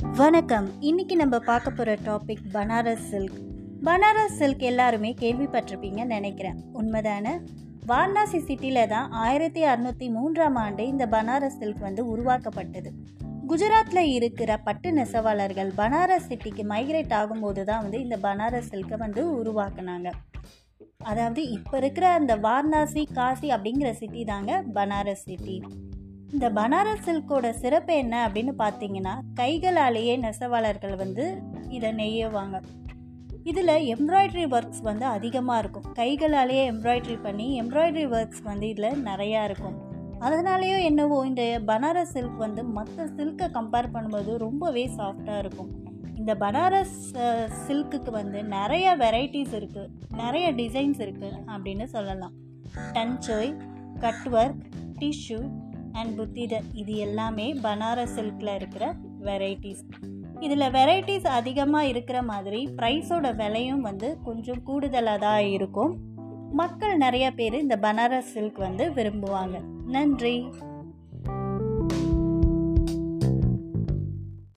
வணக்கம். இன்னைக்கு நம்ம பார்க்க போகிற topic Banaras silk Banaras silk எல்லாருமே கேள்விப்பட்டிருப்பீங்கன்னு நினைக்கிறேன். உண்மைதானே? வாரணாசி சிட்டியில் தான் ஆயிரத்தி அறுநூற்றி மூன்றாம் ஆண்டு இந்த பனாரஸ் சில்க் வந்து உருவாக்கப்பட்டது. குஜராத்தில் இருக்கிற பட்டு நெசவாளர்கள் பனாரஸ் சிட்டிக்கு மைக்ரேட் ஆகும்போது தான் வந்து இந்த பனாரஸ் சில்கை வந்து உருவாக்குனாங்க. அதாவது இப்போ இருக்கிற அந்த வாரணாசி காசி அப்படிங்கிற சிட்டி தாங்க பனாரஸ் சிட்டி இந்த பனாரஸ் சில்கோட சிறப்பு என்ன அப்படின்னு பார்த்தீங்கன்னா கைகளாலேயே நெசவாளர்கள் வந்து இதை நெய்யுவாங்க. இதில் எம்ப்ராய்டரி ஒர்க்ஸ் வந்து அதிகமாக இருக்கும். கைகளாலேயே எம்ப்ராய்டரி பண்ணி எம்ப்ராய்டரி ஒர்க்ஸ் வந்து இதில் நிறையா இருக்கும். அதனாலேயோ என்னவோ இந்த பனாரஸ் சில்க் வந்து மற்ற சில்கை கம்பேர் பண்ணும்போது ரொம்பவே சாஃப்டாக இருக்கும். இந்த பனாரஸ் சில்க்குக்கு வந்து நிறைய வெரைட்டிஸ் இருக்குது நிறைய டிசைன்ஸ் இருக்குது அப்படின்னு சொல்லலாம். Tanchoi cut work tissue and butidar இது எல்லாமே பனாரஸ் சில்கில் இருக்கிற வெரைட்டிஸ் இதில் வெரைட்டிஸ் அதிகமாக இருக்கிற மாதிரி ப்ரைஸோட விலையும் வந்து கொஞ்சம் கூடுதலாக தான் இருக்கும். மக்கள் நிறைய பேர் இந்த பனாரஸ் சில்க் வந்து விரும்புவாங்க. நன்றி.